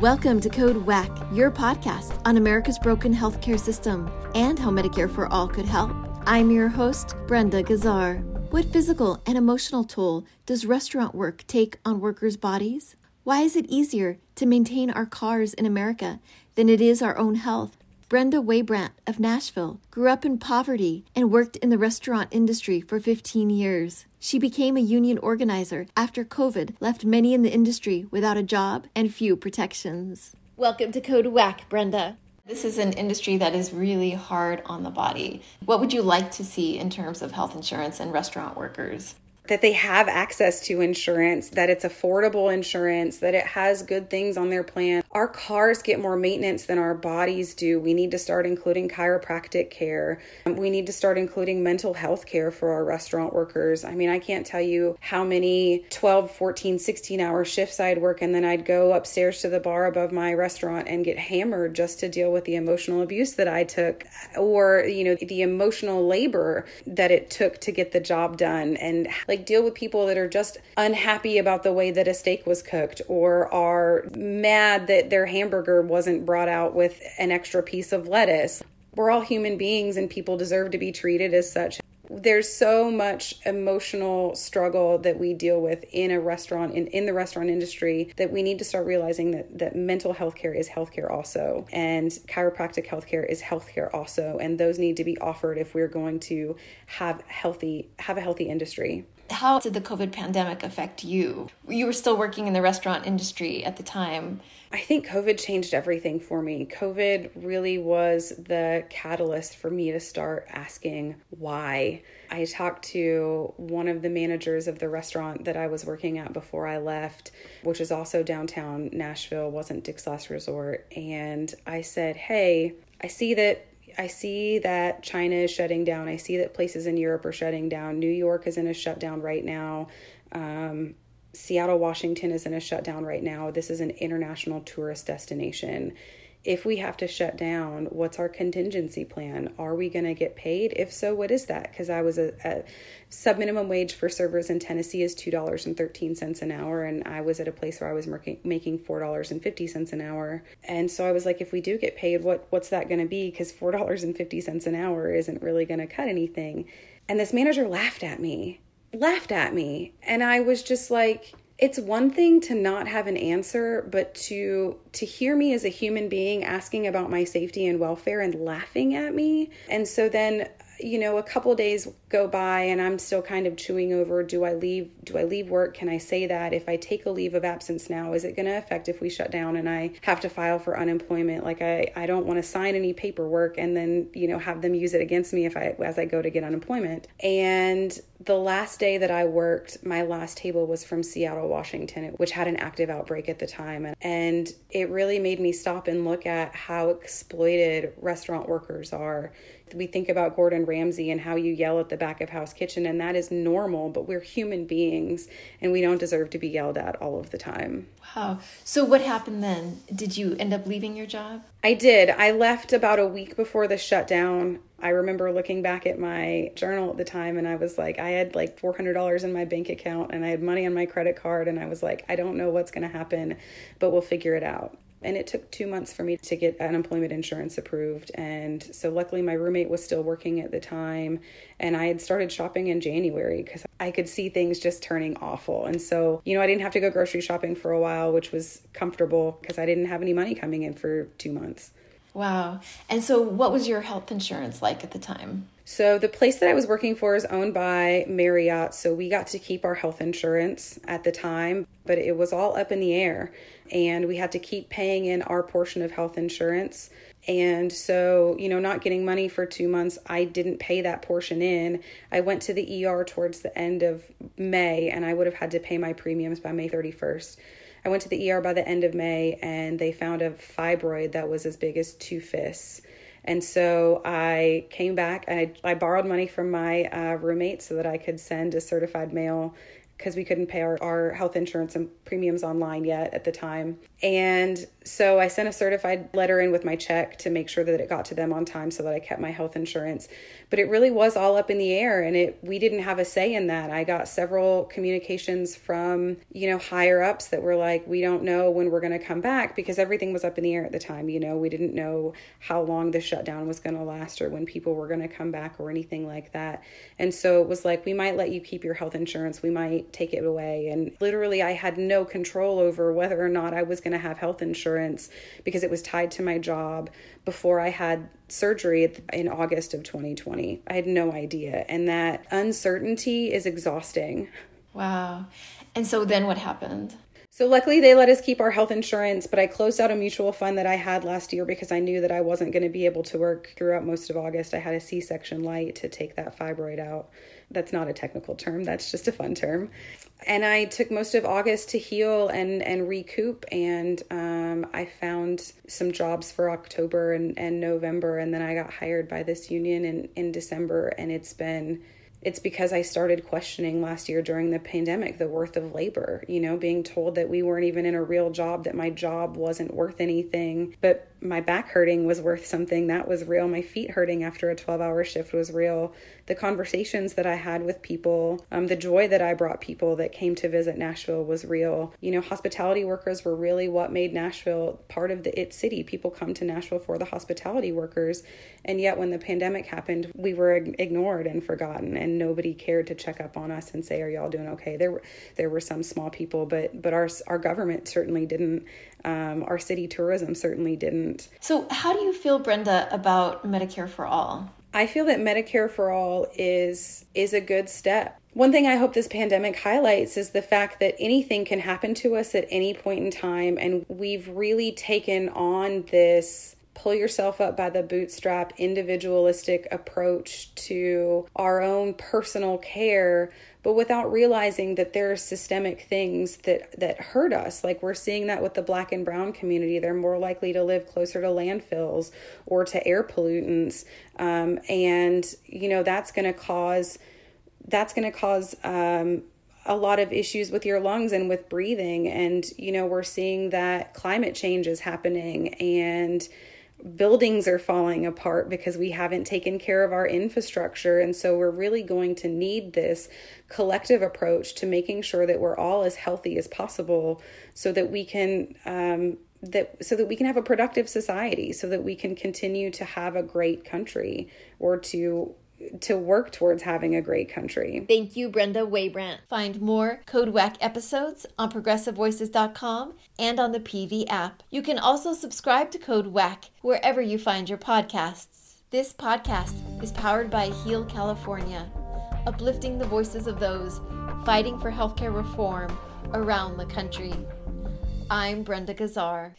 Welcome to Code WACK, your podcast on America's broken healthcare system and how Medicare for All could help. I'm your host, Brenda Gazzar. What physical and emotional toll does restaurant work take on workers' bodies? Why is it easier to maintain our cars in America than it is our own health? Brenda Waybrandt of Nashville grew up in poverty and worked in the restaurant industry for 15 years. She became a union organizer after COVID left many in the industry without a job and few protections. Welcome to Code WACK, Brenda. This is an industry that is really hard on the body. What would you like to see in terms of health insurance and restaurant workers? That they have access to insurance, that it's affordable insurance, that it has good things on their plan. Our cars get more maintenance than our bodies do. We need to start including chiropractic care. Um, we need to start including mental health care for our restaurant workers. I mean, I can't tell you how many 12, 14, 16 hour shifts I'd work and then I'd go upstairs to the bar above my restaurant and get hammered just to deal with the emotional abuse that I took or, you know, the emotional labor that it took to get the job done and like like deal with people that are just unhappy about the way that a steak was cooked or are mad that their hamburger wasn't brought out with an extra piece of lettuce. We're all human beings and people deserve to be treated as such there's so much emotional struggle that we deal with in a restaurant in, in the restaurant industry that we need to start realizing that, that mental health care is healthcare also and chiropractic healthcare is healthcare also and those need to be offered if we're going to have healthy have a healthy industry how did the COVID pandemic affect you? You were still working in the restaurant industry at the time. I think COVID changed everything for me. COVID really was the catalyst for me to start asking why. I talked to one of the managers of the restaurant that I was working at before I left, which is also downtown Nashville, wasn't Dick's Last Resort. And I said, Hey, I see that I see that China is shutting down. I see that places in Europe are shutting down. New York is in a shutdown right now. Um, Seattle, Washington is in a shutdown right now. This is an international tourist destination if we have to shut down, what's our contingency plan? Are we going to get paid? If so, what is that? Because I was a, a sub minimum wage for servers in Tennessee is two dollars and thirteen cents an hour, and I was at a place where I was making four dollars and fifty cents an hour. And so I was like, if we do get paid, what what's that going to be? Because four dollars and fifty cents an hour isn't really going to cut anything. And this manager laughed at me, laughed at me, and I was just like it's one thing to not have an answer but to to hear me as a human being asking about my safety and welfare and laughing at me. And so then you know a couple days go by and i'm still kind of chewing over do i leave do i leave work? Can i say that? If i take a leave of absence now is it going to affect if we shut down and i have to file for unemployment? Like i i don't want to sign any paperwork and then you know have them use it against me if i as i go to get unemployment. And the last day that i worked my last table was from seattle washington which had an active outbreak at the time. And it really made me stop and look at how exploited restaurant workers are. We think about Gordon Ramsay and how you yell at the back of house kitchen, and that is normal, but we're human beings and we don't deserve to be yelled at all of the time. Wow. So, what happened then? Did you end up leaving your job? I did. I left about a week before the shutdown. I remember looking back at my journal at the time and I was like, I had like $400 in my bank account and I had money on my credit card, and I was like, I don't know what's going to happen, but we'll figure it out and it took two months for me to get unemployment insurance approved. And so luckily my roommate was still working at the time. And i had started shopping in january because i could see things just turning awful. And so you know i didn't have to go grocery shopping for a while which was comfortable because i didn't have any money coming in for two months wow and so what was your health insurance like at the time so the place that I was working for is owned by Marriott, so we got to keep our health insurance at the time, but it was all up in the air and we had to keep paying in our portion of health insurance. And so, you know, not getting money for 2 months, I didn't pay that portion in. I went to the ER towards the end of May and I would have had to pay my premiums by May 31st. I went to the ER by the end of May and they found a fibroid that was as big as two fists. And so I came back and I, I borrowed money from my uh, roommate so that I could send a certified mail because we couldn't pay our, our health insurance and premiums online yet at the time. And So I sent a certified letter in with my check to make sure that it got to them on time so that I kept my health insurance. But it really was all up in the air and it we didn't have a say in that. I got several communications from, you know, higher ups that were like, we don't know when we're going to come back because everything was up in the air at the time, you know. We didn't know how long the shutdown was going to last or when people were going to come back or anything like that. And so it was like we might let you keep your health insurance, we might take it away and literally I had no control over whether or not I was going to have health insurance because it was tied to my job before I had surgery in August of 2020. I had no idea. And that uncertainty is exhausting. Wow. And so then what happened? So luckily they let us keep our health insurance, but I closed out a mutual fund that I had last year because I knew that I wasn't going to be able to work throughout most of August. I had a C-section light to take that fibroid out. That's not a technical term, that's just a fun term. And I took most of August to heal and and recoup and um, I found some jobs for October and, and November and then I got hired by this union in, in December and it's been it's because I started questioning last year during the pandemic the worth of labor, you know, being told that we weren't even in a real job, that my job wasn't worth anything. But my back hurting was worth something. That was real. My feet hurting after a 12 hour shift was real. The conversations that I had with people, um, the joy that I brought people that came to visit Nashville was real. You know, hospitality workers were really what made Nashville part of the it city. People come to Nashville for the hospitality workers. And yet, when the pandemic happened, we were ignored and forgotten. And nobody cared to check up on us and say, "Are y'all doing okay?" There were there were some small people, but but our our government certainly didn't. Um, our city tourism certainly didn't. So, how do you feel, Brenda, about Medicare for all? I feel that Medicare for all is is a good step. One thing I hope this pandemic highlights is the fact that anything can happen to us at any point in time and we've really taken on this pull yourself up by the bootstrap individualistic approach to our own personal care but without realizing that there are systemic things that that hurt us. Like we're seeing that with the black and brown community. They're more likely to live closer to landfills or to air pollutants. Um, and you know that's going to cause that's going to cause um, a lot of issues with your lungs and with breathing. And you know we're seeing that climate change is happening. And buildings are falling apart because we haven't taken care of our infrastructure. And so we're really going to need this collective approach to making sure that we're all as healthy as possible so that we can. Um, that so that we can have a productive society so that we can continue to have a great country or to to work towards having a great country. Thank you, Brenda Waybrandt. Find more Code WACK episodes on progressivevoices.com and on the PV app. You can also subscribe to Code WACK wherever you find your podcasts. This podcast is powered by Heal California, uplifting the voices of those fighting for healthcare reform around the country. I'm Brenda Gazzar.